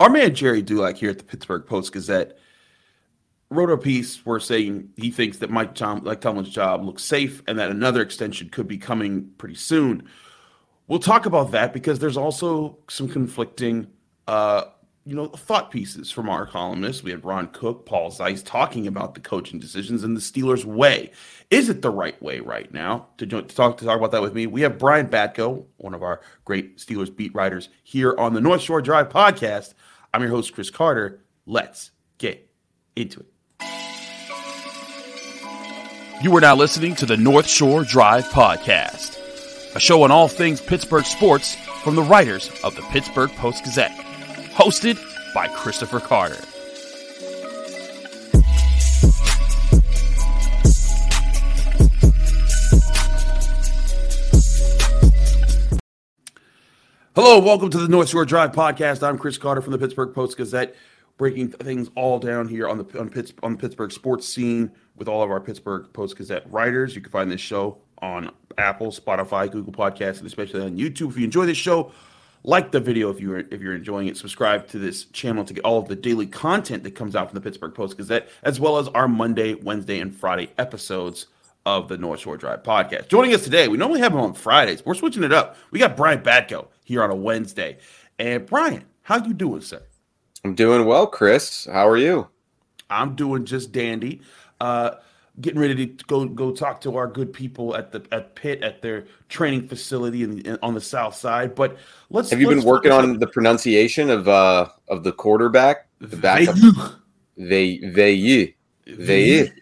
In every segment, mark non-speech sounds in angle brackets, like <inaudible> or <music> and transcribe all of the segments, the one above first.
Our man Gerry Dulac here at the Pittsburgh Post Gazette wrote a piece where saying he thinks that Mike Tom, like Tomlin's job looks safe and that another extension could be coming pretty soon. We'll talk about that because there's also some conflicting, uh, you know, thought pieces from our columnists. We had Ron Cook, Paul Zeise talking about the coaching decisions and the Steelers' way. Is it the right way right now? To, to talk to talk about that with me, we have Brian Batko, one of our great Steelers beat writers, here on the North Shore Drive podcast. I'm your host, Chris Carter. Let's get into it. You are now listening to the North Shore Drive Podcast, a show on all things Pittsburgh sports from the writers of the Pittsburgh Post Gazette, hosted by Christopher Carter. Hello, welcome to the North Shore Drive podcast. I'm Chris Carter from the Pittsburgh Post Gazette, breaking things all down here on the on, Pitts, on the Pittsburgh sports scene with all of our Pittsburgh Post Gazette writers. You can find this show on Apple, Spotify, Google Podcasts, and especially on YouTube. If you enjoy this show, like the video if you're if you're enjoying it. Subscribe to this channel to get all of the daily content that comes out from the Pittsburgh Post Gazette, as well as our Monday, Wednesday, and Friday episodes of the North Shore Drive podcast. Joining us today, we normally have him on Fridays. We're switching it up. We got Brian Batko here on a Wednesday. And Brian, how you doing, sir? I'm doing well, Chris. How are you? I'm doing just dandy. Uh, getting ready to go go talk to our good people at the at Pitt at their training facility in, in, on the south side. But let's have you let's been working on the pronunciation of uh of the quarterback, the backup? They they they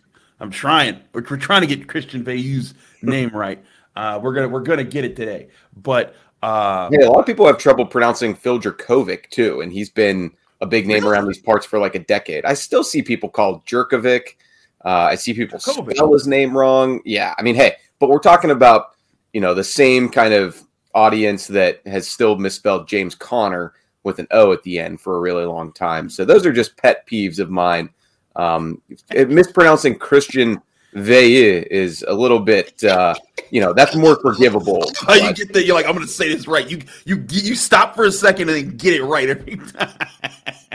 I'm trying. We're, we're trying to get Christian Veilleux's name right. Uh, we're gonna we're gonna get it today. But uh, yeah, a lot of people have trouble pronouncing Phil Jurkovec too, and he's been a big name around these parts for like a decade. I still see people called Jerkovic. Uh, I see people Jurkovec. spell his name wrong. Yeah, I mean, hey, but we're talking about you know the same kind of audience that has still misspelled James Connor with an O at the end for a really long time. So those are just pet peeves of mine um, mispronouncing Christian Veilleux is a little bit, uh, you know, that's more forgivable. Oh, you get that? You're like, I'm going to say this right. You you you stop for a second and then get it right every time.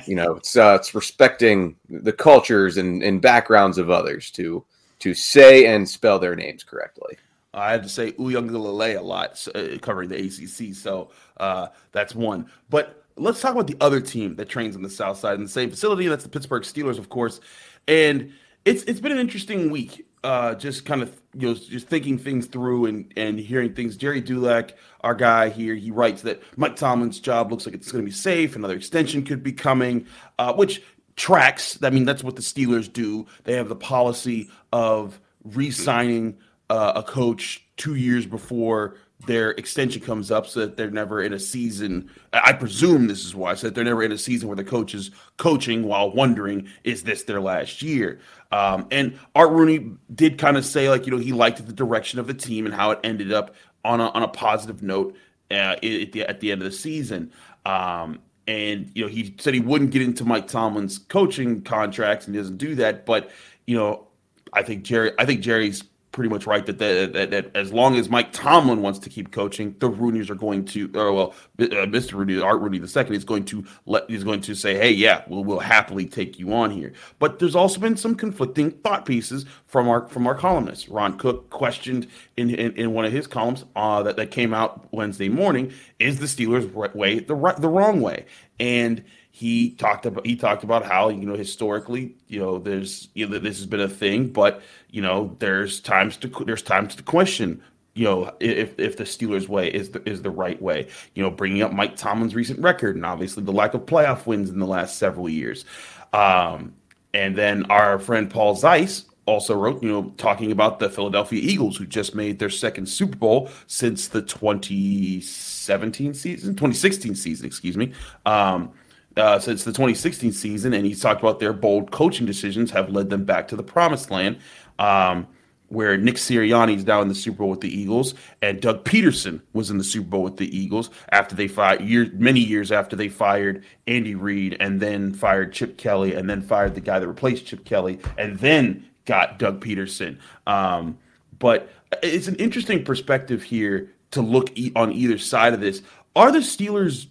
you know, it's uh, it's respecting the cultures and, and backgrounds of others to to say and spell their names correctly. I had to say Uiagalelei a lot uh, covering the ACC, so uh, that's one. But let's talk about the other team that trains on the south side in the same facility. That's the Pittsburgh Steelers, of course. And it's it's been an interesting week. Uh, just kind of you know just thinking things through and and hearing things. Gerry Dulac, our guy here, he writes that Mike Tomlin's job looks like it's going to be safe. Another extension could be coming, uh, which tracks. I mean, that's what the Steelers do. They have the policy of re-signing uh, a coach two years before their extension comes up so that they're never in a season. I presume this is why, so that they're never in a season where the coach is coaching while wondering, is this their last year? Um, and Art Rooney did kind of say, like, you know, he liked the direction of the team and how it ended up on a, on a positive note uh, at, the, at the end of the season. Um, and, you know, he said he wouldn't get into Mike Tomlin's coaching contracts and he doesn't do that. But, you know, I think Gerry, I think Gerry's pretty much right that, that, that, that, as long as Mike Tomlin wants to keep coaching, the Rooneys are going to, or well, uh, Mr. Rooney, Art Rooney the second is going to let, he's going to say, hey, yeah, we'll, we'll happily take you on here. But there's also been some conflicting thought pieces from our from our columnists. Ron Cook questioned in in, in one of his columns uh, that that came out Wednesday morning, is the Steelers way the right, the wrong way? And he talked about he talked about how you know historically you know there's you know this has been a thing but you know there's times to there's times to question you know if if the Steelers way is the is the right way you know bringing up Mike Tomlin's recent record and obviously the lack of playoff wins in the last several years um, and then our friend Paul Zeise also wrote, you know, talking about the Philadelphia Eagles who just made their second Super Bowl since the 2017 season, 2016 season, excuse me. Um, uh, since the 2016 season, and he's talked about their bold coaching decisions have led them back to the promised land. Um, where Nick Sirianni is now in the Super Bowl with the Eagles, and Doug Pederson was in the Super Bowl with the Eagles after they fired years, many years after they fired Andy Reid, and then fired Chip Kelly, and then fired the guy that replaced Chip Kelly, and then got Doug Pederson. Um, but it's an interesting perspective here to look e- on either side of this. Are the Steelers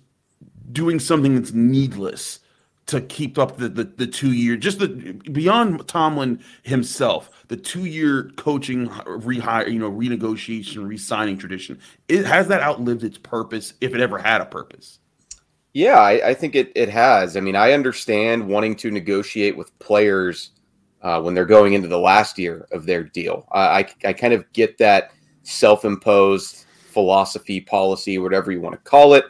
doing something that's needless to keep up the the, the two year just the beyond Tomlin himself the two year coaching rehire you know renegotiation re-signing tradition it has that outlived its purpose if it ever had a purpose? Yeah I, I think it, it has. I mean I understand wanting to negotiate with players uh, when they're going into the last year of their deal. I, I, I kind of get that self-imposed philosophy policy whatever you want to call it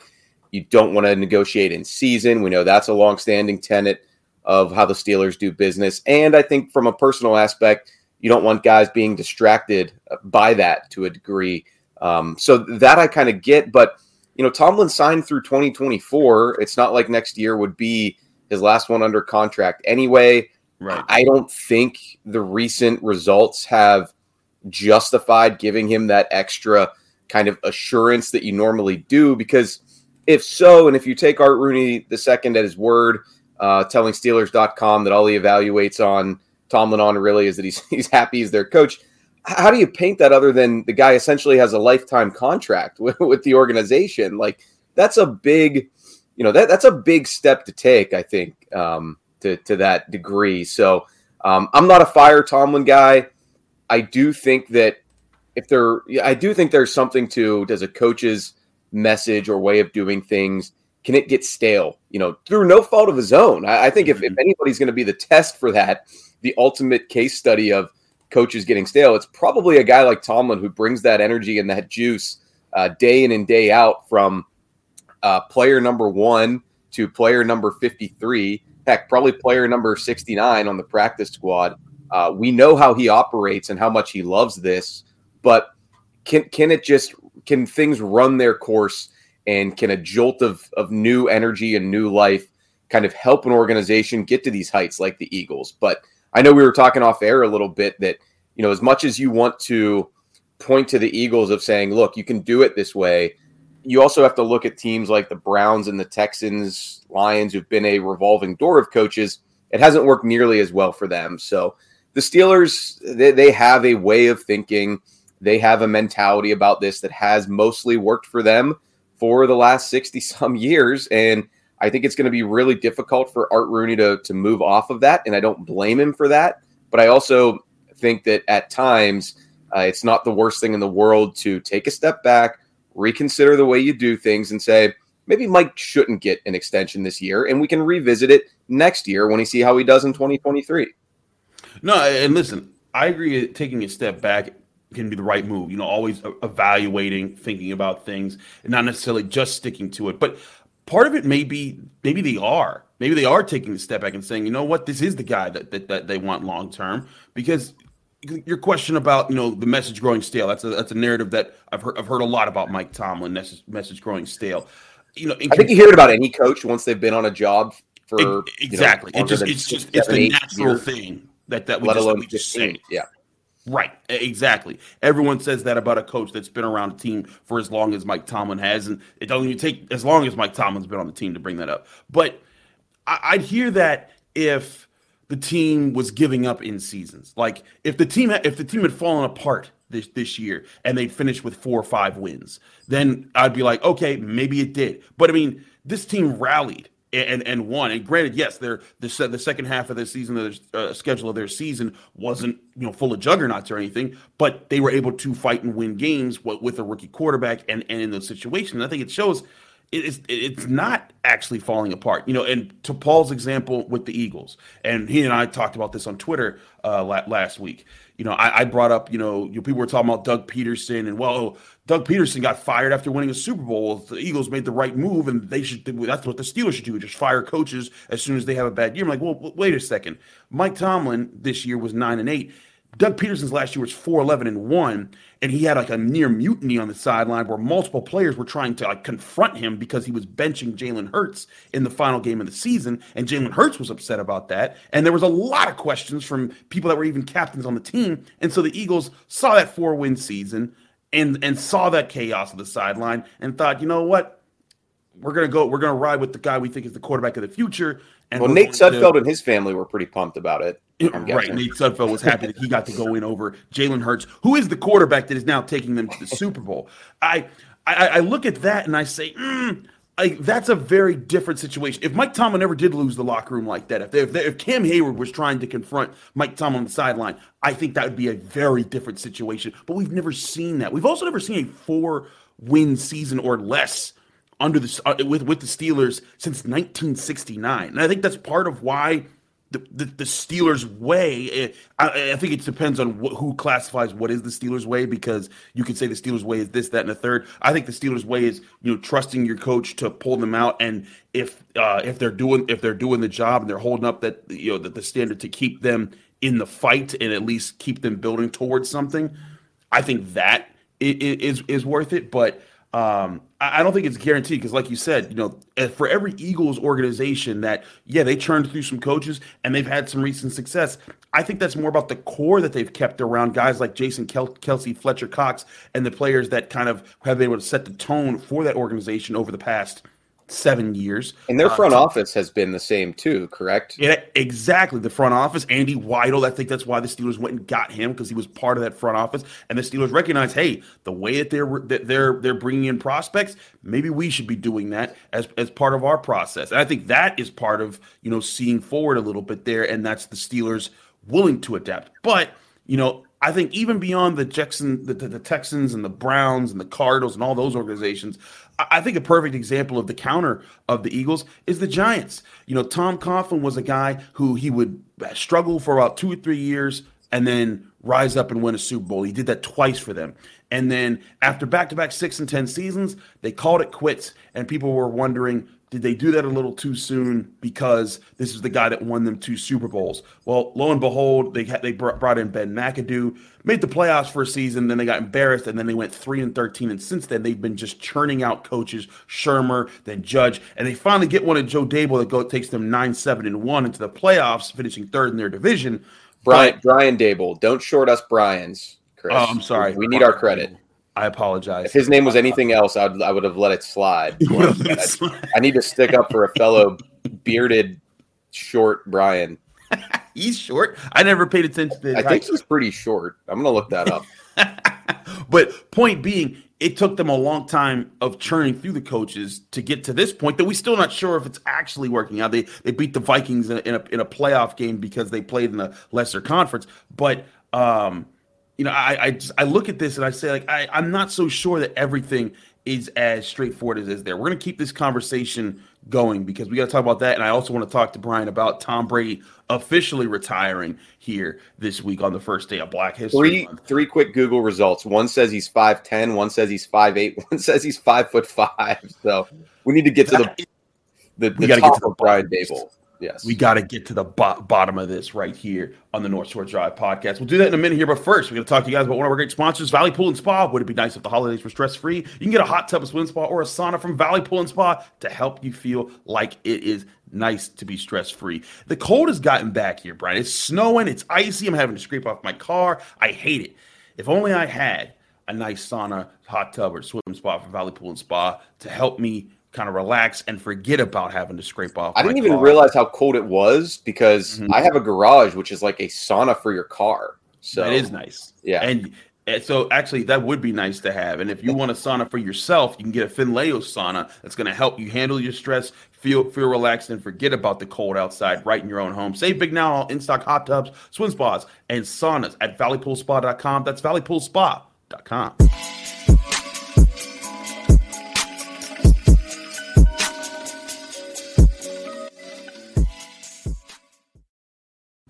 you don't want to negotiate in season. We know that's a long-standing tenet of how the Steelers do business. And I think from a personal aspect, you don't want guys being distracted by that to a degree. Um, so that I kind of get. But, you know, Tomlin signed through 2024. It's not like next year would be his last one under contract anyway. Right. I don't think the recent results have justified giving him that extra kind of assurance that you normally do because – if so, and if you take Art Rooney the second at his word, uh, telling Steelers.com that all he evaluates on Tomlin on really is that he's <laughs> he's happy he's their coach. How do you paint that other than the guy essentially has a lifetime contract <laughs> with, with the organization? Like that's a big, you know, that that's a big step to take, I think, um, to to that degree. So um, I'm not a fire Tomlin guy. I do think that if there, I do think there's something to does a coach's message or way of doing things can it get stale you know through no fault of his own? I, I think if, if mm-hmm. anybody's going to be the test for that the ultimate case study of coaches getting stale it's probably a guy like tomlin who brings that energy and that juice uh, day in and day out from uh, player number one to player number 53 heck probably player number 69 on the practice squad. Uh, we know how he operates and how much he loves this but can can it just can things run their course and can a jolt of of new energy and new life kind of help an organization get to these heights like the Eagles? But I know we were talking off air a little bit that you know as much as you want to point to the Eagles of saying, look, you can do it this way. You also have to look at teams like the Browns and the Texans, Lions, who've been a revolving door of coaches. It hasn't worked nearly as well for them. So the Steelers, they, they have a way of thinking they have a mentality about this that has mostly worked for them for the last 60 some years. And I think it's going to be really difficult for Art Rooney to, to move off of that. And I don't blame him for that. But I also think that at times uh, it's not the worst thing in the world to take a step back, reconsider the way you do things, and say, maybe Mike shouldn't get an extension this year. And we can revisit it next year when we see how he does in 2023. No, and listen, I agree taking a step back can be the right move. You know, always evaluating, thinking about things, and not necessarily just sticking to it. But part of it may be maybe they are. Maybe they are taking a step back and saying, you know what, this is the guy that that, that they want long term. Because your question about you know the message growing stale that's a that's a narrative that I've heard I've heard a lot about Mike Tomlin message message growing stale. You know, I think you hear it about any coach once they've been on a job for exactly. You know, it just it's just it's the natural years, thing that that we let just, alone we just say. Yeah. Right, exactly. Everyone says that about a coach that's been around a team for as long as Mike Tomlin has, and it doesn't even take as long as Mike Tomlin's been on the team to bring that up. But I'd hear that if the team was giving up in seasons, like if the team if the team had fallen apart this this year and they'd finished with four or five wins, then I'd be like, okay, maybe it did. But I mean, this team rallied and and won. And granted, yes, their the the second half of the season, the uh, schedule of their season wasn't you know full of juggernauts or anything, but they were able to fight and win games with, a rookie quarterback and and in those situations. I think it shows it's it's not actually falling apart. You know, and to Paul's example with the Eagles, and he and I talked about this on Twitter uh, last week. You know, I, I brought up, you know, you, people were talking about Doug Pederson, and well, Doug Pederson got fired after winning a Super Bowl. The Eagles made the right move, and they should. That's what the Steelers should do: just fire coaches as soon as they have a bad year. I'm like, well, wait a second. Mike Tomlin this year was nine and eight. Doug Pederson's last year was 4 11 and 1, and he had like a near mutiny on the sideline where multiple players were trying to like confront him because he was benching Jalen Hurts in the final game of the season. And Jalen Hurts was upset about that. And there was a lot of questions from people that were even captains on the team. And so the Eagles saw that four win season and and saw that chaos on the sideline and thought, you know what? We're gonna go. We're gonna ride with the guy we think is the quarterback of the future. And well, Nate Sudfeld to, and his family were pretty pumped about it. Right. Nate Sudfeld was happy that he got to go in over Jalen Hurts, who is the quarterback that is now taking them to the Super Bowl. I I, I look at that and I say, mm, I, that's a very different situation. If Mike Tomlin ever did lose the locker room like that, if, they, if, they, if Cam Heyward was trying to confront Mike Tomlin on the sideline, I think that would be a very different situation. But we've never seen that. We've also never seen a four win season or less under the uh, with with the Steelers since 1969, and I think that's part of why the, the, the Steelers' way. Eh, I, I, think it depends on wh- who classifies what is the Steelers' way because you could say the Steelers' way is this, that, and the third. I think the Steelers' way is you know trusting your coach to pull them out, and if uh, if they're doing if they're doing the job and they're holding up that you know the, the standard to keep them in the fight and at least keep them building towards something, I think that is is worth it. But um, I don't think it's guaranteed because, like you said, you know, eh, for every Eagles organization that, yeah, they churned through some coaches and they've had some recent success. I think that's more about the core that they've kept around guys like Jason Kel- Kelce, Fletcher Cox, and the players that kind of have been able to set the tone for that organization over the past seven years. And their uh, front uh, office has been the same too, correct? Yeah, exactly. The front office, Andy Weidl. I think that's why the Steelers went and got him because he was part of that front office. And the Steelers recognize, hey, the way that they're that they're they're bringing in prospects, maybe we should be doing that as as part of our process. And I think that is part of you know seeing forward a little bit there, and that's the Steelers willing to adapt. But you know, I think even beyond the Jackson, the, the, Texans and the Browns and the Cardinals and all those organizations, I, I, think a perfect example of the counter of the Eagles is the Giants. You know, Tom Coughlin was a guy who he would struggle for about two or three years and then rise up and win a Super Bowl. He did that twice for them. And then after back to back six and 10 seasons, they called it quits. And people were wondering, did they do that a little too soon because this is the guy that won them two Super Bowls? Well, lo and behold, they they brought in Ben McAdoo, made the playoffs for a season, then they got embarrassed, and then they went three and thirteen. And since then, they've been just churning out coaches, Shurmur, then Judge, and they finally get one of Joe Daboll that go, takes them nine seven and one into the playoffs, finishing third in their division. Brian but, Brian Daboll, don't short us Brian's. Chris. Oh, I'm sorry. We need our credit. I apologize. If his name was anything else, I'd, I would have let it slide. I need to stick up for a fellow bearded, short Brian. <laughs> he's short. I never paid attention to. I think he's pretty short. I'm gonna look that up. <laughs> but point being, it took them a long time of churning through the coaches to get to this point that we're still not sure if it's actually working out. They they beat the Vikings in a, in a, in a playoff game because they played in a lesser conference, but um, you know, I I, just, I look at this and I say like I I'm not so sure that everything is as straightforward as is there. We're going to keep this conversation going because we got to talk about that, and I also want to talk to Brian about Tom Brady officially retiring here this week on the first day of Black History. Three Month. three quick Google results. One says he's five ten. One says he's five eight. <laughs> One says he's five foot five. So we need to get to the the, we got to get to the Brian Daboll. Yes. We got to get to the bo- bottom of this right here on the North Shore Drive podcast. We'll do that in a minute here, but first, we're going to talk to you guys about one of our great sponsors, Valley Pool and Spa. Would it be nice if the holidays were stress free? You can get a hot tub, a swim spa, or a sauna from Valley Pool and Spa to help you feel like it is nice to be stress free. The cold has gotten back here, Brian. It's snowing, it's icy. I'm having to scrape off my car. I hate it. If only I had a nice sauna, hot tub, or swim spa from Valley Pool and Spa to help me kind of relax and forget about having to scrape off. I didn't even car. realize how cold it was because mm-hmm. I have a garage which is like a sauna for your car. So that is nice. Yeah. And, and so actually that would be nice to have. And if you want a sauna for yourself, you can get a Finnleo sauna that's going to help you handle your stress, feel feel relaxed and forget about the cold outside right in your own home. Save big now on in-stock hot tubs, swim spas, and saunas at valleypoolspa.com. That's valleypoolspa.com.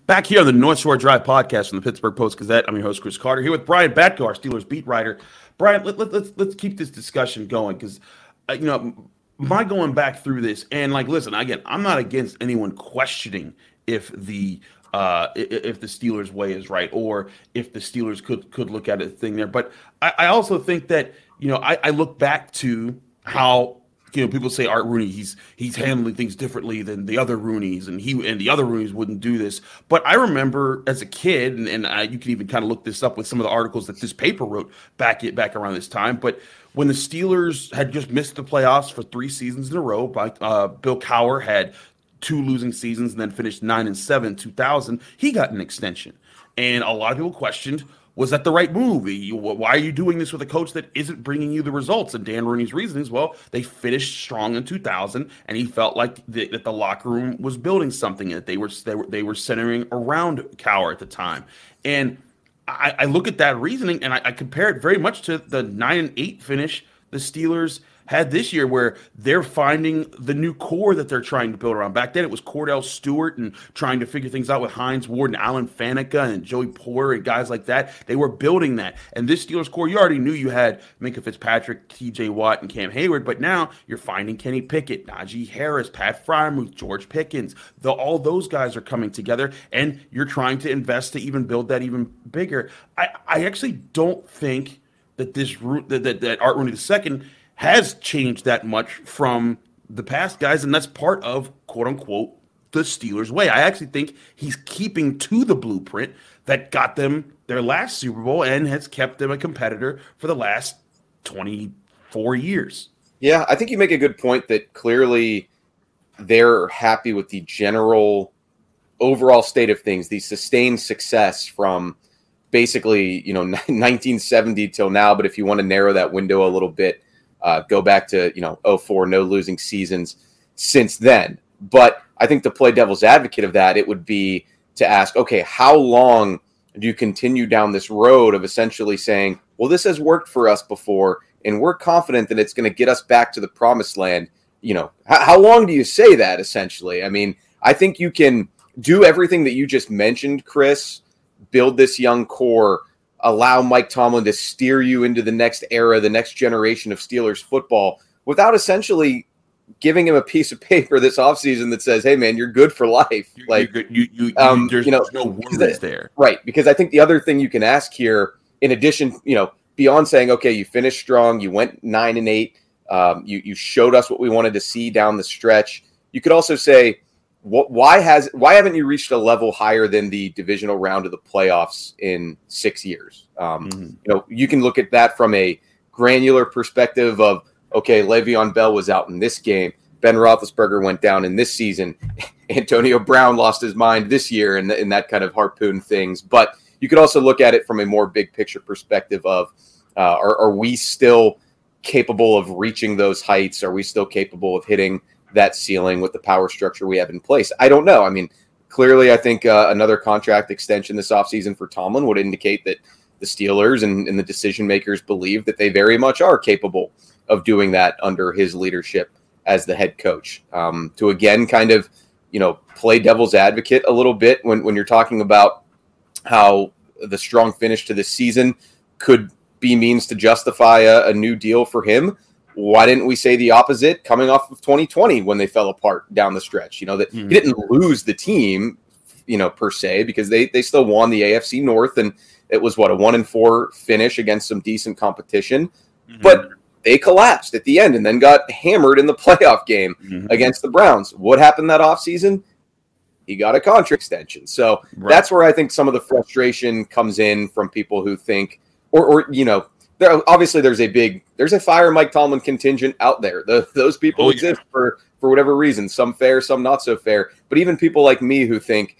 Back here on the North Shore Drive podcast from the Pittsburgh Post Gazette, I'm your host Chris Carter here with Brian Batko, our Steelers beat writer. Brian, let, let, let's let's keep this discussion going because uh, you know my going back through this and like listen again, I'm not against anyone questioning if the uh, if the Steelers' way is right, or if the Steelers could could look at a thing there. But I, I also think that you know I, I look back to how you know, people say Art Rooney, he's he's handling things differently than the other Rooneys, and he and the other Rooneys wouldn't do this. But I remember as a kid, and, and I, you can even kind of look this up with some of the articles that this paper wrote back it back around this time. But when the Steelers had just missed the playoffs for three seasons in a row, by uh, Bill Cowher had two losing seasons and then finished nine and seven, 2000. He got an extension, and a lot of people questioned was that the right move? Why are you doing this with a coach that isn't bringing you the results? And Dan Rooney's reason is, well, they finished strong in 2000, and he felt like the, that the locker room was building something, that they were they were they were centering around Cowher at the time. And I, I look at that reasoning and I, I compare it very much to the nine and eight finish the Steelers had this year where they're finding the new core that they're trying to build around. Back then, it was Kordell Stewart and trying to figure things out with Hines Ward and Alan Faneca and Joey Porter and guys like that. They were building that. And this Steelers core, you already knew you had Minkah Fitzpatrick, TJ Watt, and Cam Heyward, but now you're finding Kenny Pickett, Najee Harris, Pat Freiermuth, George Pickens. The, all those guys are coming together, and you're trying to invest to even build that even bigger. I, I actually don't think that this route that, that, that Art Rooney II has changed that much from the past guys, and that's part of quote unquote the Steelers' way. I actually think he's keeping to the blueprint that got them their last Super Bowl and has kept them a competitor for the last 24 years. Yeah, I think you make a good point that clearly they're happy with the general overall state of things, the sustained success from basically, you know, <laughs> 1970 till now. But if you want to narrow that window a little bit, uh, go back to you know 04 no losing seasons since then. But i think to play devil's advocate of that it would be to ask okay how long do you continue down this road of essentially saying well this has worked for us before and we're confident that it's going to get us back to the promised land? You know how, how long do you say that essentially? I mean i think you can do everything that you just mentioned chris build this young core allow Mike Tomlin to steer you into the next era, the next generation of Steelers football without essentially giving him a piece of <laughs> paper this offseason that says, "Hey, man, you're good for life." Like you, you, you, um, there's, you know, there's no worries there, right? Because I think the other thing you can ask here, in addition, you know, beyond saying, "Okay, you finished strong, you went nine and eight, um, you you showed us what we wanted to see down the stretch," you could also say, what, why has why haven't you reached a level higher than the divisional round of the playoffs in six years? Um, mm-hmm. You know, you can look at that from a granular perspective of okay, Le'Veon Bell was out in this game. Ben Roethlisberger went down in this season. <laughs> Antonio Brown lost his mind this year, and, and that kind of harpoon things. But you could also look at it from a more big picture perspective of uh, are, are we still capable of reaching those heights? Are we still capable of hitting that ceiling with the power structure we have in place? I don't know. I mean, clearly, I think uh, another contract extension this offseason for Tomlin would indicate that the Steelers and, and the decision makers believe that they very much are capable of doing that under his leadership as the head coach. Um, to again kind of, you know, play devil's advocate a little bit when, when you're talking about how the strong finish to this season could be means to justify a, a new deal for him why didn't we say the opposite coming off of 2020 when they fell apart down the stretch? You know, that mm-hmm. he didn't lose the team, you know, per se, because they they still won the AFC North and it was what a one and four finish against some decent competition. Mm-hmm. But they collapsed at the end and then got hammered in the <laughs> playoff game mm-hmm. against the Browns. What happened that offseason? He got a contract extension. So right. that's where I think some of the frustration comes in from people who think, or, or you know, there obviously there's a big there's a fire Mike Tomlin contingent out there. The, those people oh, exist yeah. for for whatever reason, some fair, some not so fair. But even people like me who think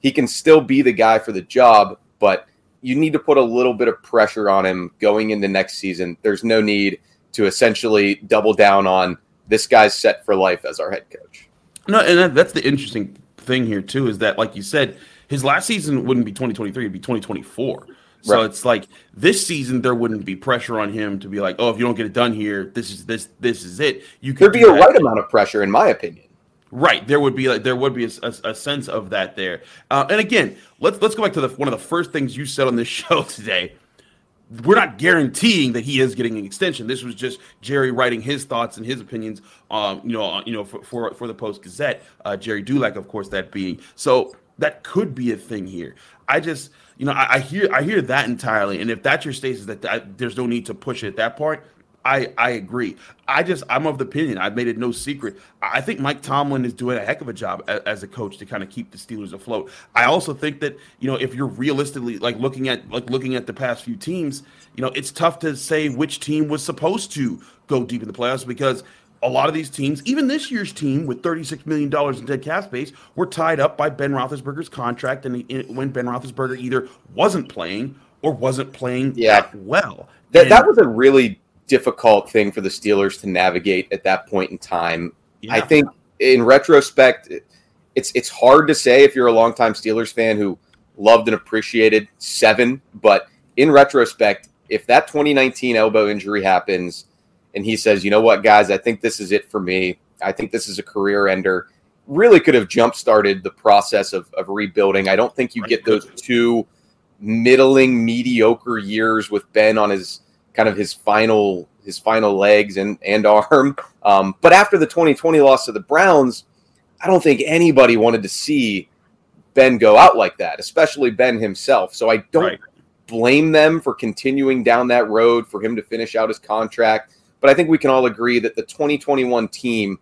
he can still be the guy for the job, but you need to put a little bit of pressure on him going into next season. There's no need to essentially double down on this guy's set for life as our head coach. No, and that's the interesting thing here too is that, like you said, his last season wouldn't be 2023; it'd be 2024. So right. it's like this season there wouldn't be pressure on him to be like, oh, if you don't get it done here, this is this this is it. You could there'd be a right amount of pressure, in my opinion. Right, there would be like there would be a, a, a sense of that there. Uh, and again, let's let's go back to the one of the first things you said on this <laughs> show today. We're not guaranteeing that he is getting an extension. This was just Gerry writing his thoughts and his opinions. Um, you know, you know, for for, for the Post Gazette, uh, Gerry Dulac, of course, that being so that could be a thing here. I just, you know, I, I hear I hear that entirely, and if that's your status, that, there's no need to push it at that point. I, I agree. I just I'm of the opinion. I've made it no secret. I think Mike Tomlin is doing a heck of a job as a coach to kind of keep the Steelers afloat. I also think that you know if you're realistically like looking at like looking at the past few teams, you know it's tough to say which team was supposed to go deep in the playoffs because a lot of these teams, even this year's team with $36 million in dead cap space, were tied up by Ben Roethlisberger's contract. And when Ben Roethlisberger either wasn't playing or wasn't playing yeah. well. That, and, that was a really difficult thing for the Steelers to navigate at that point in time. Yeah. I think in retrospect, it's it's hard to say if you're a longtime Steelers fan who loved and appreciated seven, but in retrospect, if that 2019 elbow injury happens and he says, you know what, guys, I think this is it for me. I think this is a career ender. Really could have jump started the process of, of rebuilding. I don't think you get those two middling, mediocre years with Ben on his kind of his final his final legs and and <laughs> arm. Um, but after the 2020 loss to the Browns, I don't think anybody wanted to see Ben go out like that, especially Ben himself. So I don't right. blame them for continuing down that road for him to finish out his contract. But I think we can all agree that the 2021 team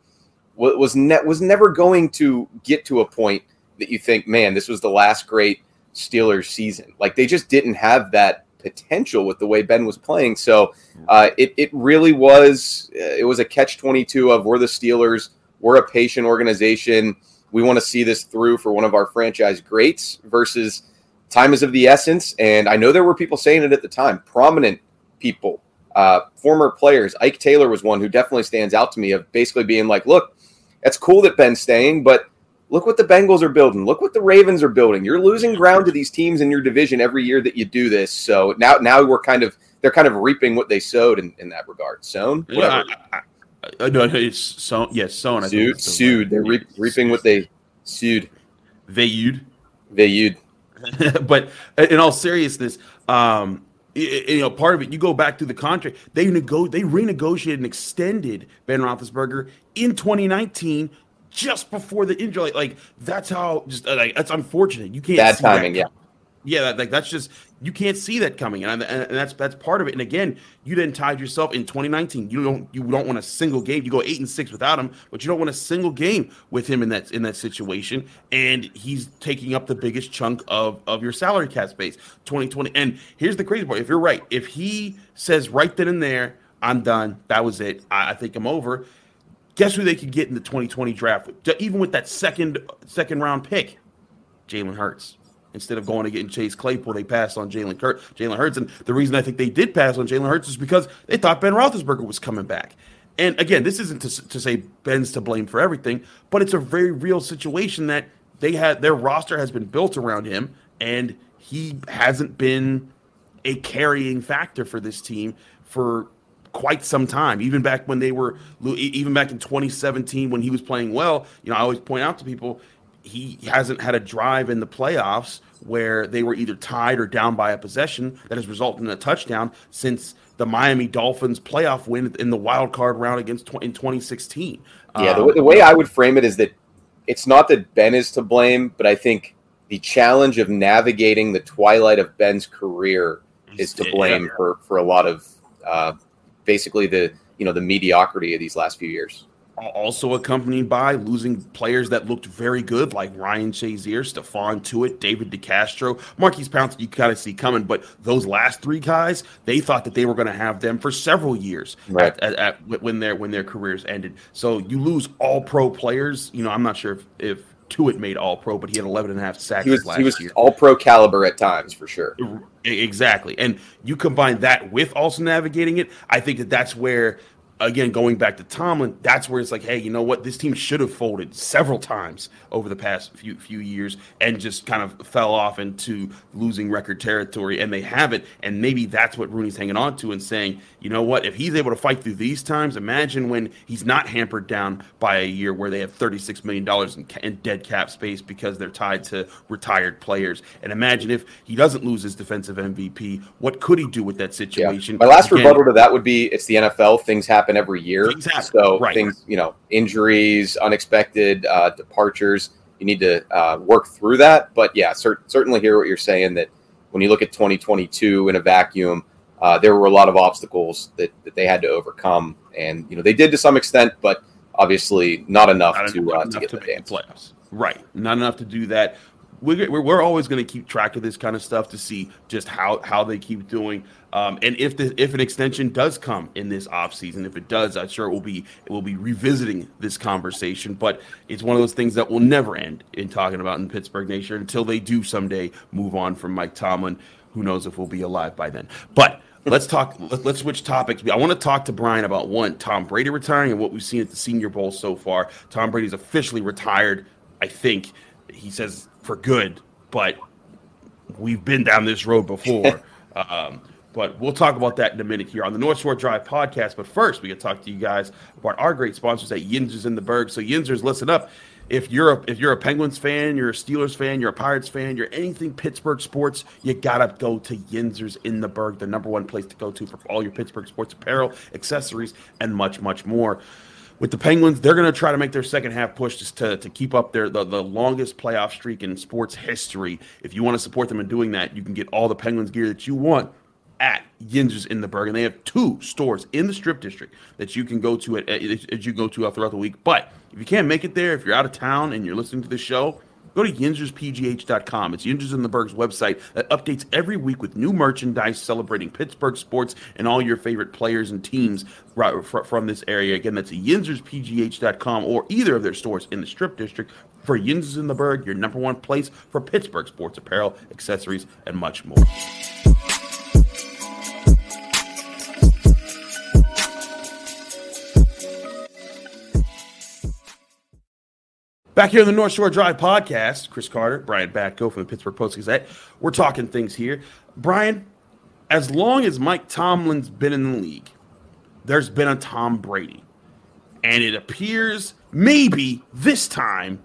was ne- was never going to get to a point that you think, man, this was the last great Steelers season. Like they just didn't have that potential with the way Ben was playing. So uh, it it really was uh, it was a catch twenty two of we're the Steelers, we're a patient organization. We want to see this through for one of our franchise greats versus time is of the essence. And I know there were people saying it at the time, prominent people, uh, former players. Ike Taylor was one who definitely stands out to me of basically being like, look, it's cool that Ben's staying, but Look what the Bengals are building. Look what the Ravens are building. You're losing ground to these teams in your division every year that you do this. So now, now we're kind of they're kind of reaping what they sowed in, in that regard. Sown, yeah, I, I, no, it's sown. Yes, sown. Sued, sued. They're re- reaping what they sued. Vayud. Vayud. <laughs> but in all seriousness, um, you know, part of it, you go back to the contract. They nego- they renegotiated and extended Ben Roethlisberger in 2019 just before the injury. Like, like that's how just like that's unfortunate. You can't bad timing. yeah, yeah. Like that's just you can't see that coming, and, and, that's that's part of it. And again, you then tied yourself in 2019. You don't you don't want a single game. You go eight and six without him, but you don't want a single game with him in that in that situation. And he's taking up the biggest chunk of of your salary cap space. 2020. And here's the crazy part: if you're right, if he says right then and there, I'm done. That was it. I, I think I'm over Guess who they could get in the 2020 draft? Even with that second second round pick, Jalen Hurts. Instead of going to getting Chase Claypool, they passed on Jalen Kurt, Jalen Hurts. And the reason I think they did pass on Jalen Hurts is because they thought Ben Roethlisberger was coming back. And again, this isn't to, to say Ben's to blame for everything, but it's a very real situation that they had their roster has been built around him, and he hasn't been a carrying factor for this team for quite some time. Even back when they were, even back in 2017 when he was playing well, you know, I always point out to people he hasn't had a drive in the playoffs where they were either tied or down by a possession that has resulted in a touchdown since the Miami Dolphins playoff win in the wild card round against in 2016. Yeah, um, the, the way I would frame it is that it's not that Ben is to blame, but I think the challenge of navigating the twilight of Ben's career is to blame yeah. for for a lot of uh, basically the you know the mediocrity of these last few years. Also accompanied by losing players that looked very good, like Ryan Shazier, Stephon Tuitt, David DeCastro, Maurkice Pouncey. You kind of see coming, but those last three guys, they thought that they were going to have them for several years right. at, at, at, when their when their careers ended. So you lose all pro players. You know, I'm not sure if, if Tuitt made All Pro, but he had 11 and a half sacks he was, last he was year. All Pro caliber at times for sure. Exactly, and you combine that with also navigating it. I think that that's where again, going back to Tomlin, that's where it's like, hey, you know what? This team should have folded several times over the past few few years and just kind of fell off into losing record territory, and they haven't. And maybe that's what Rooney's hanging on to and saying, you know what? If he's able to fight through these times, imagine when he's not hampered down by a year where they have thirty six million dollars in, in dead cap space because they're tied to retired players. And imagine if he doesn't lose his defensive MVP, what could he do with that situation? Yeah. My last Again, rebuttal to that would be: it's the NFL; things happen happen every year. Exactly. So right. things, you know, injuries, unexpected uh, departures. you need to uh, work through that. But yeah, cert- certainly hear what you're saying that when you look at 2022 in a vacuum, uh, there were a lot of obstacles that, that they had to overcome, and you know they did to some extent, but obviously not enough Not to enough uh, to get to the the playoffs. Right, not enough to do that. We're, we're, we're always going to keep track of this kind of stuff to see just how how they keep doing, um, and if the if an extension does come in this offseason, if it does, I'm sure it will be it will be revisiting this conversation. But it's one of those things that will never end in talking about in Pittsburgh Nation until they do someday move on from Mike Tomlin. Who knows if we'll be alive by then? But let's talk. <laughs> Let, let's switch topics. I want to talk to Brian about one Tom Brady retiring and what we've seen at the Senior Bowl so far. Tom Brady's officially retired. I think he says for good, but we've been down this road before. <laughs> um, but we'll talk about that in a minute here on the North Shore Drive podcast. But first, we can talk to you guys about our great sponsors at Yinzers in the Burgh. So Yinzers, listen up. If you're a if you're a Penguins fan, you're a Steelers fan, you're a Pirates fan, you're anything Pittsburgh sports, you gotta go to Yinzers in the Burgh, the number one place to go to for all your Pittsburgh sports apparel, accessories, and much, much more with the Penguins, they're going to try to make their second half push just to, to keep up their the, the longest playoff streak in sports history. If you want to support them in doing that, you can get all the Penguins gear that you want at Yinzers in the Burgh, and they have two stores in the Strip District that you can go to at, as you go to throughout the week. But if you can't make it there, if you're out of town and you're listening to the show, Go to yinzerspgh.com. It's Yinzers in the Burgh's website that updates every week with new merchandise celebrating Pittsburgh sports and all your favorite players and teams right from this area. Again, that's yinzerspgh.com or either of their stores in the Strip District. For Yinzers in the Burgh, your number one place for Pittsburgh sports apparel, accessories, and much more. Back here in the North Shore Drive podcast, Chris Carter, Brian Batko from the Pittsburgh Post Gazette. We're talking things here. Brian, as long as Mike Tomlin's been in the league, there's been a Tom Brady. And it appears maybe this time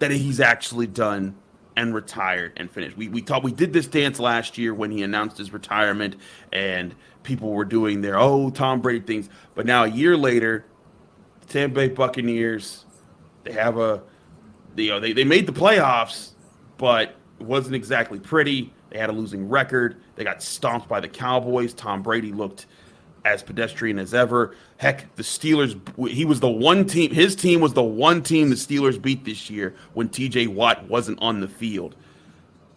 that he's actually done and retired and finished. We, we thought we did this dance last year when he announced his retirement and people were doing their, oh, Tom Brady things. But now a year later, the Tampa Bay Buccaneers they have a, you know, they, they made the playoffs, but it wasn't exactly pretty. They had a losing record. They got stomped by the Cowboys. Tom Brady looked as pedestrian as ever. Heck, the Steelers, he was the one team, his team was the one team the Steelers beat this year when TJ Watt wasn't on the field.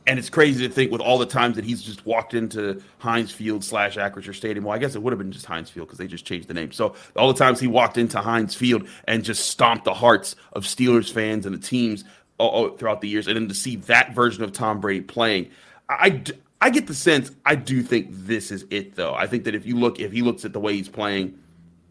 And it's crazy to think with all the times that he's just walked into Heinz Field slash Acrisure Stadium. Well, I guess it would have been just Heinz Field because they just changed the name. So all the times he walked into Heinz Field and just stomped the hearts of Steelers fans and the teams oh, oh, throughout the years, and then to see that version of Tom Brady playing, I, I get the sense I do think this is it though. I think that if you look if he looks at the way he's playing,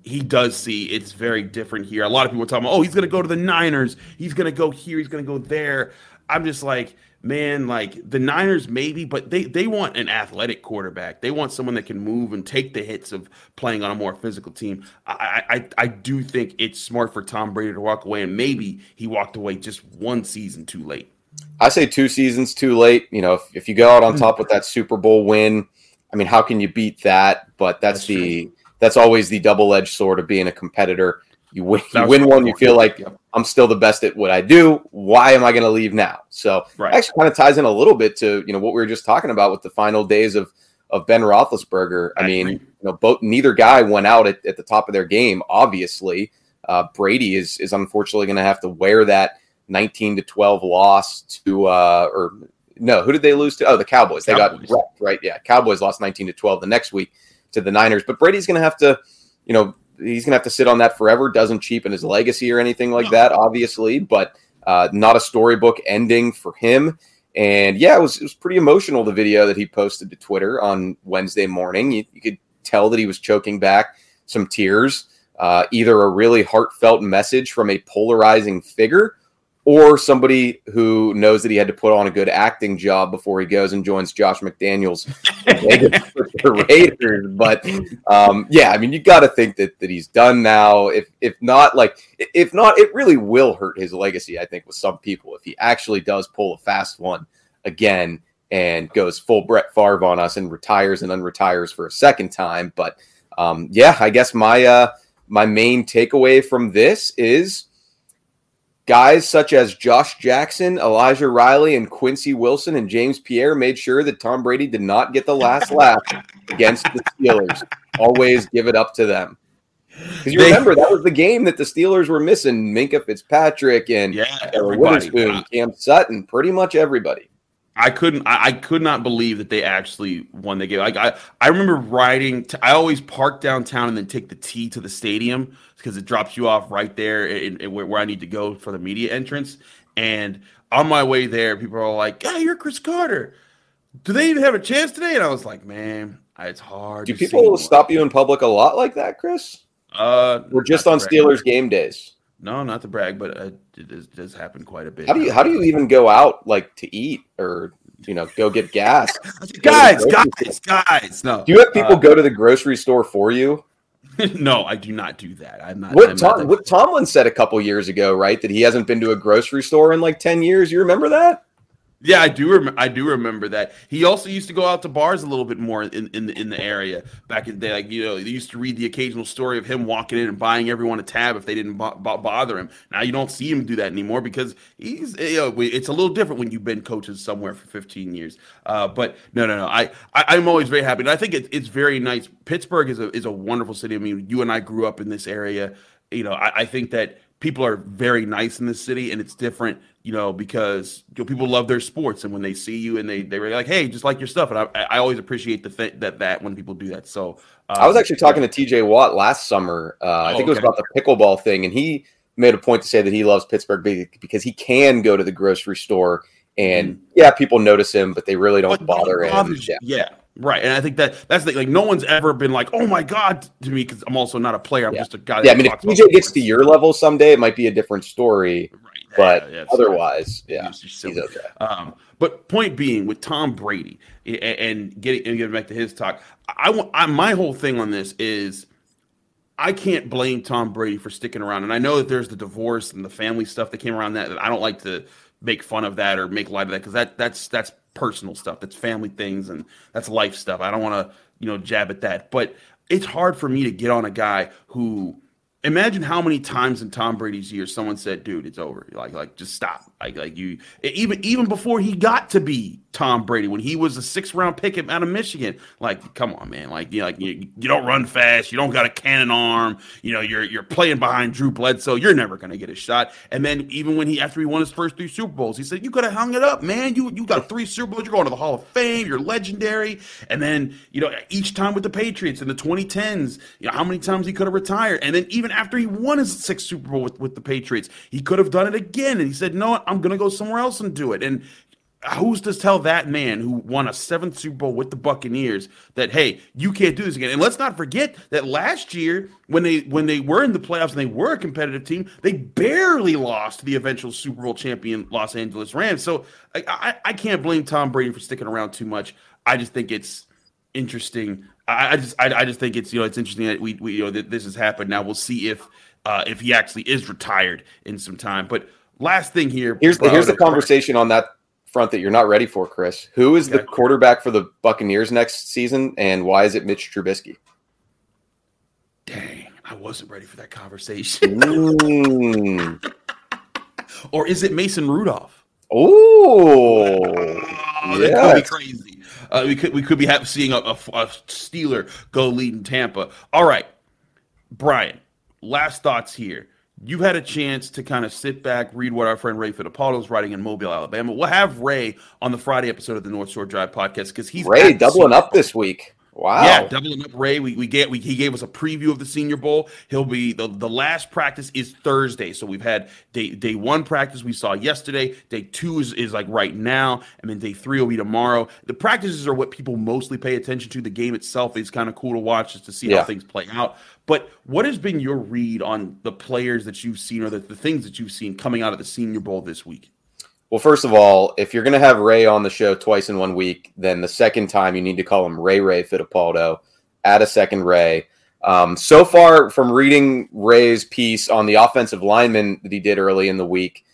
he does see it's very different here. A lot of people are talking about, oh, he's to go to the Niners. He's to go here. He's to go there. I'm just like, man, like the Niners maybe, but they they want an athletic quarterback. They want someone that can move and take the hits of playing on a more physical team. I I, I do think it's smart for Tom Brady to walk away, and maybe he walked away just one season too late. I say two seasons too late. You know, if, if you go out on hmm. top with that Super Bowl win, I mean, how can you beat that? But that's, that's the true. that's always the double edged sword of being a competitor. You win, you win one, you feel like yep. I'm still the best at what I do. Why am I going to leave now? So right. actually kind of ties in a little bit to you know what we were just talking about with the final days of of Ben Roethlisberger. I, I mean, agree. you know, both neither guy went out at, at the top of their game. Obviously, uh, Brady is is unfortunately going to have to wear that 19 to 12 loss to uh, or no, who did they lose to? Oh, the Cowboys. They Cowboys. got wrecked, right? Yeah, Cowboys lost 19 to 12 the next week to the Niners. But Brady's going to have to, you know, he's going to have to sit on that forever. Doesn't cheapen his legacy or anything like that, obviously, but uh, not a storybook ending for him. And yeah, it was, it was pretty emotional, the video that he posted to Twitter on Wednesday morning. You, you could tell that he was choking back some tears, uh, either a really heartfelt message from a polarizing figure or somebody who knows that he had to put on a good acting job before he goes and joins Josh McDaniels <laughs> the Raiders. But um, yeah, I mean, you got to think that that he's done now. If if not, like if not, it really will hurt his legacy. I think with some people, if he actually does pull a fast one again and goes full Brett Favre on us and retires and unretires for a second time. But um, yeah, I guess my uh, my main takeaway from this is guys such as Josh Jackson, Elijah Riley, and Quincy Wilson and James Pierre made sure that Tom Brady did not get the last laugh against the Steelers. Always give it up to them. Because you remember that was the game that the Steelers were missing Minkah Fitzpatrick and yeah, Witherspoon, Cam Sutton, pretty much everybody. I couldn't. I, I, could not believe that they actually won the game. Like I, I remember riding. To, I always park downtown and then take the T to the stadium because it drops you off right there in, in, where, where I need to go for the media entrance. And on my way there, people are like, "Hey, you're Chris Carter. Do they even have a chance today?" And I was like, "Man, it's hard." Do people stop you in public a lot like that, Chris? Uh, we're just on Steelers game days. No, not to brag, but uh, it, does, does happen quite a bit. How do you how do you even go out like to eat or you know go get gas? <laughs> guys, guys, guys. No. Do you have people uh, go to the grocery store for you? <laughs> no, I do not do that. I'm not. What, I'm Tom, not what Tomlin said a couple years ago, right? That he hasn't been to a grocery store in like ten years. You remember that? Yeah, I do. Rem- I do remember that. He also used to go out to bars a little bit more in, in the in the area back in the day. Like you know, they used to read the occasional story of him walking in and buying everyone a tab if they didn't bo- bo- bother him. Now you don't see him do that anymore because he's you know it's a little different when you've been coaches somewhere for 15 years. Uh, but no, no, no. I, I am always very happy. And I think it, it's very nice. Pittsburgh is a is a wonderful city. I mean, you and I grew up in this area. You know, I, I think that people are very nice in this city and it's different you know because you know, people love their sports and when they see you and they they're like hey just like your stuff and i, I always appreciate the th- that that when people do that so um, i was actually talking to tj watt last summer uh, i oh, think it was about the pickleball thing and he made a point to say that he loves pittsburgh because he can go to the grocery store and mm-hmm. yeah people notice him but they really don't but bother him yeah. yeah Right, and I think that that's the like no one's ever been like, "Oh my god" to me because I'm also not a player. I'm yeah. just a guy. Yeah, I mean, if TJ gets to your level someday, it might be a different story. Right, but yeah, yeah, otherwise, yeah, he's okay. Um, but point being, with Tom Brady and, and getting and getting back to his talk, I want my whole thing on this is. I can't blame Tom Brady for sticking around, and I know that there's the divorce and the family stuff that came around that. I don't like to make fun of that or make light of that because that that's that's personal stuff. That's family things and that's life stuff. I don't want to, you know, jab at that. But it's hard for me to get on a guy who imagine how many times in Tom Brady's years someone said, "Dude, it's over." Like, like just stop. Like, like you even even before he got to be Tom Brady, when he was a six round pick out of Michigan, like, come on, man. Like, you know, like you, you don't run fast, you don't got a cannon arm, you know, you're you're playing behind Drew Bledsoe, you're never gonna get a shot. And then even when he after he won his first three Super Bowls, he said, "You could have hung it up, man. You you got three Super Bowls, you're going to the Hall of Fame, you're legendary." And then you know, each time with the Patriots in the 2010s, you know, how many times he could have retired, and then even after he won his sixth Super Bowl with, with the Patriots, he could have done it again. And he said, No, I'm to go somewhere else and do it. And who's to tell that man who won a seventh Super Bowl with the Buccaneers that hey, you can't do this again? And let's not forget that last year when they when they were in the playoffs and they were a competitive team, they barely lost to the eventual Super Bowl champion Los Angeles Rams. So I, I, I can't blame Tom Brady for sticking around too much. I just think it's interesting. I, I just I, I, just think it's you know it's interesting that we, we you know that this has happened. Now we'll see if uh, if he actually is retired in some time. But last thing here, here's the, here's the conversation on that front that you're not ready for, Chris. Who is okay. the quarterback for the Buccaneers next season, and why is it Mitch Trubisky? Dang, I wasn't ready for that conversation. <laughs> Mm. or is it Mason Rudolph? Oh, oh that could be crazy. Uh, we could we could be seeing a, a, a Steeler go lead in Tampa. All right, Brian last thoughts here. You've had a chance to kind of sit back, read what our friend Ray Fittipaldo is writing in Mobile, Alabama. We'll have Ray on the Friday episode of the North Shore Drive podcast because he's Ray doubling up this week. Wow. Yeah, doubling up Ray. We, we get we, he gave us a preview of the Senior Bowl. He'll be the, the last practice is Thursday. So we've had day day one practice we saw yesterday. Day two is, is like right now, and then day three will be tomorrow. The practices are what people mostly pay attention to. The game itself is kind of cool to watch just to see yeah. how things play out. But what has been your read on the players that you've seen or the, the things that you've seen coming out of the Senior Bowl this week? Well, first of all, if you're going to have Ray on the show twice in one week, then the second time you need to call him Ray Ray Fittipaldo. Add a second Ray. Um, so far, from reading Ray's piece on the offensive lineman that he did early in the week,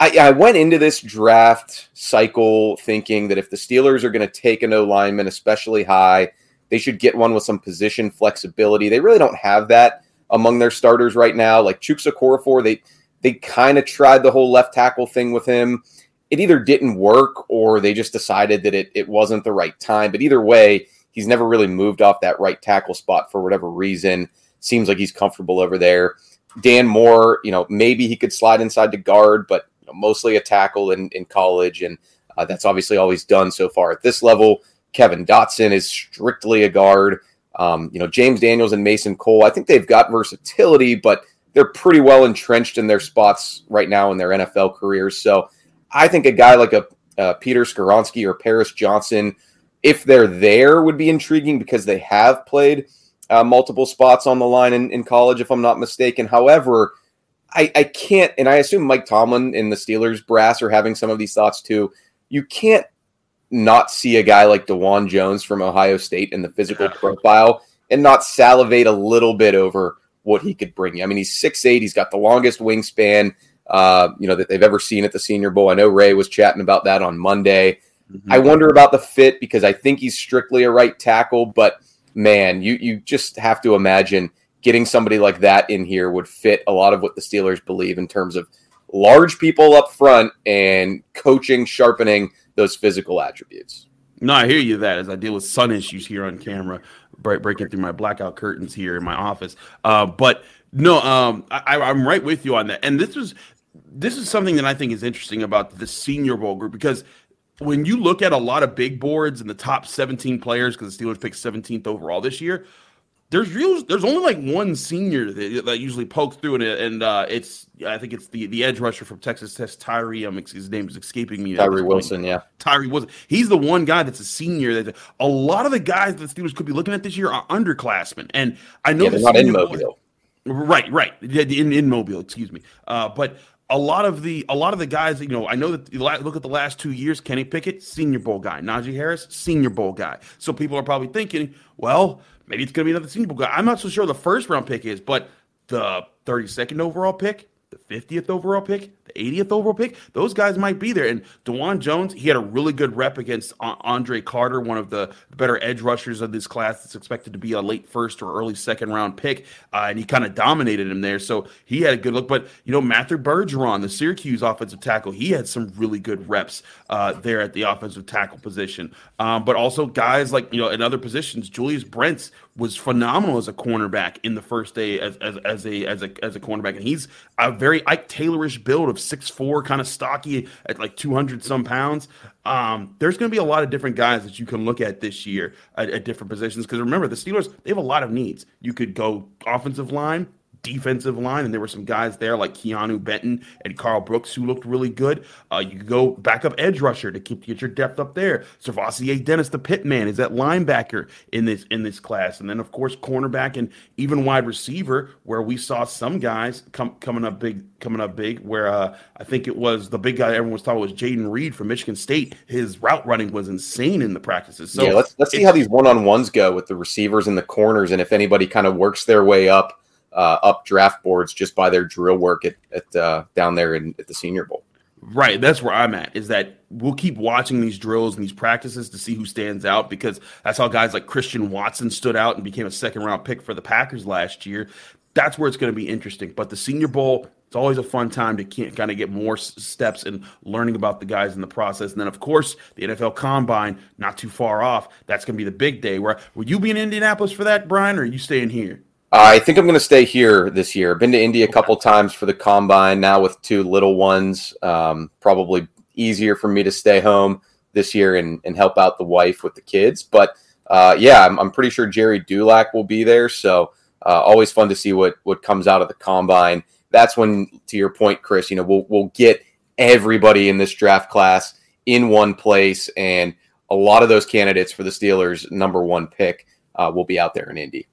I, I went into this draft cycle thinking that if the Steelers are going to take a no lineman, especially high, they should get one with some position flexibility. They really don't have that among their starters right now. Like Chukwuma Okorafor, they they kind of tried the whole left tackle thing with him. It either didn't work or they just decided that it, it wasn't the right time. But either way, he's never really moved off that right tackle spot for whatever reason. Seems like he's comfortable over there. Dan Moore, you know, maybe he could slide inside to guard, but you know, mostly a tackle in, in college. And uh, that's obviously all he's done so far at this level. Kevin Dotson is strictly a guard. Um, you know, James Daniels and Mason Cole, I think they've got versatility, but they're pretty well entrenched in their spots right now in their NFL careers. So I think a guy like a, a Peter Skoronski or Paris Johnson, if they're there, would be intriguing because they have played uh, multiple spots on the line in, in college, if I'm not mistaken. However, I, I can't, and I assume Mike Tomlin and the Steelers brass are having some of these thoughts too. You can't not see a guy like Dawand Jones from Ohio State in the physical profile and not salivate a little bit over what he could bring you. I mean, he's six eight. He's got the longest wingspan, uh, you know, that they've ever seen at the Senior Bowl. I know Ray was chatting about that on Monday. Mm-hmm. I wonder about the fit because I think he's strictly a right tackle, but man, you you just have to imagine getting somebody like that in here would fit a lot of what the Steelers believe in terms of large people up front and coaching, sharpening those physical attributes. No, I hear you that as I deal with sun issues here on camera, break, breaking through my blackout curtains here in my office. Uh, but no, um, I, I'm right with you on that. And this was this is something that I think is interesting about the Senior Bowl group because when you look at a lot of big boards and the top 17 players, because the Steelers picked 17th overall this year, there's real there's only like one senior that, that usually pokes through it and uh, it's I think it's the the edge rusher from Texas Tech Tyree um his name is escaping me Tyree Wilson yeah. Tyree Wilson. He's the one guy that's a senior that a lot of the guys that Steelers could be looking at this year are underclassmen and I know yeah, they're not in Mobile. right right. In in Mobile excuse me. Uh, but a lot of the a lot of the guys, you know, I know that look at the last two years. Kenny Pickett, Senior Bowl guy. Najee Harris, Senior Bowl guy. So people are probably thinking, well, maybe it's going to be another Senior Bowl guy. I'm not so sure the first round pick is, but the 32nd overall pick, the 50th overall pick, the 80th overall pick, those guys might be there. And Dawand Jones, he had a really good rep against Andre Carter, one of the better edge rushers of this class that's expected to be a late first or early second round pick. Uh, and he kind of dominated him there. So he had a good look. But, you know, Matthew Bergeron, the Syracuse offensive tackle, he had some really good reps uh, there at the offensive tackle position. Um, but also guys like, you know, in other positions, Julius Brents was phenomenal as a cornerback in the first day as, as, as a as a as a cornerback, and he's a very Ike Taylorish build of six four, kind of stocky at like two hundred some pounds. Um, there's going to be a lot of different guys that you can look at this year at, at different positions because remember the Steelers they have a lot of needs. You could go offensive line, defensive line, and there were some guys there like Keanu Benton and Karl Brooks who looked really good. Uh, you could go backup edge rusher to keep get your depth up there. SirVocea Dennis, the pitman, is that linebacker in this in this class, and then of course cornerback and even wide receiver, where we saw some guys come coming up big, coming up big. Where uh, I think it was the big guy everyone was talking was Jayden Reed from Michigan State. His route running was insane in the practices. So yeah, let's let's see how these one on ones go with the receivers and the corners, and if anybody kind of works their way up uh, up draft boards just by their drill work at, at uh, down there in, at the Senior Bowl. Right, that's where I'm at. Is that we'll keep watching these drills and these practices to see who stands out because that's how guys like Christian Watson stood out and became a second round pick for the Packers last year. That's where it's going to be interesting. But the Senior Bowl, it's always a fun time to kind of get more steps in learning about the guys in the process. And then, of course, the NFL Combine, not too far off. That's going to be the big day. Where will you be in Indianapolis for that, Brian, or are you staying here? I think I'm going to stay here this year. Been to India a couple times for the combine. Now with two little ones, um, probably easier for me to stay home this year and, and help out the wife with the kids. But uh, yeah, I'm, I'm, pretty sure Gerry Dulac will be there. So uh, always fun to see what what comes out of the combine. That's when, to your point, Chris, you know we'll we'll get everybody in this draft class in one place, and a lot of those candidates for the Steelers' number one pick uh, will be out there in Indy.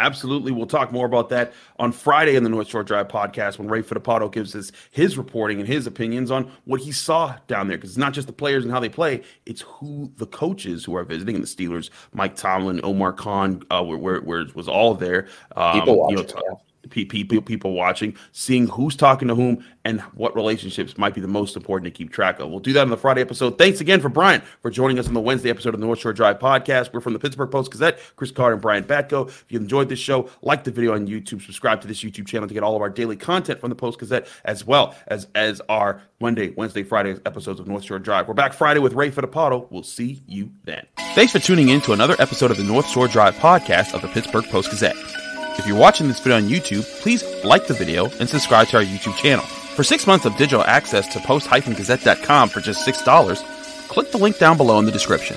Absolutely. We'll talk more about that on Friday in the North Shore Drive podcast when Ray Fittipaldo gives us his reporting and his opinions on what he saw down there. Because it's not just the players and how they play, it's who the coaches who are visiting And the Steelers, Mike Tomlin, Omar Khan, uh, where, where, where was all there. Um, People watching, you know, t- people people watching, seeing who's talking to whom, and what relationships might be the most important to keep track of. We'll do that on the Friday episode. Thanks again for Brian for joining us on the Wednesday episode of the North Shore Drive podcast. We're from the Pittsburgh Post Gazette, Chris Carter and Brian Batko. If you enjoyed this show, like the video on YouTube, subscribe to this YouTube channel to get all of our daily content from the Post Gazette, as well as as our Monday, Wednesday, Friday episodes of North Shore Drive. We're back Friday with Ray Fittipaldo. We'll see you then. Thanks for tuning in to another episode of the North Shore Drive podcast of the Pittsburgh Post Gazette. If you're watching this video on YouTube, please like the video and subscribe to our YouTube channel. For six months of digital access to post-gazette.com for just $6, click the link down below in the description.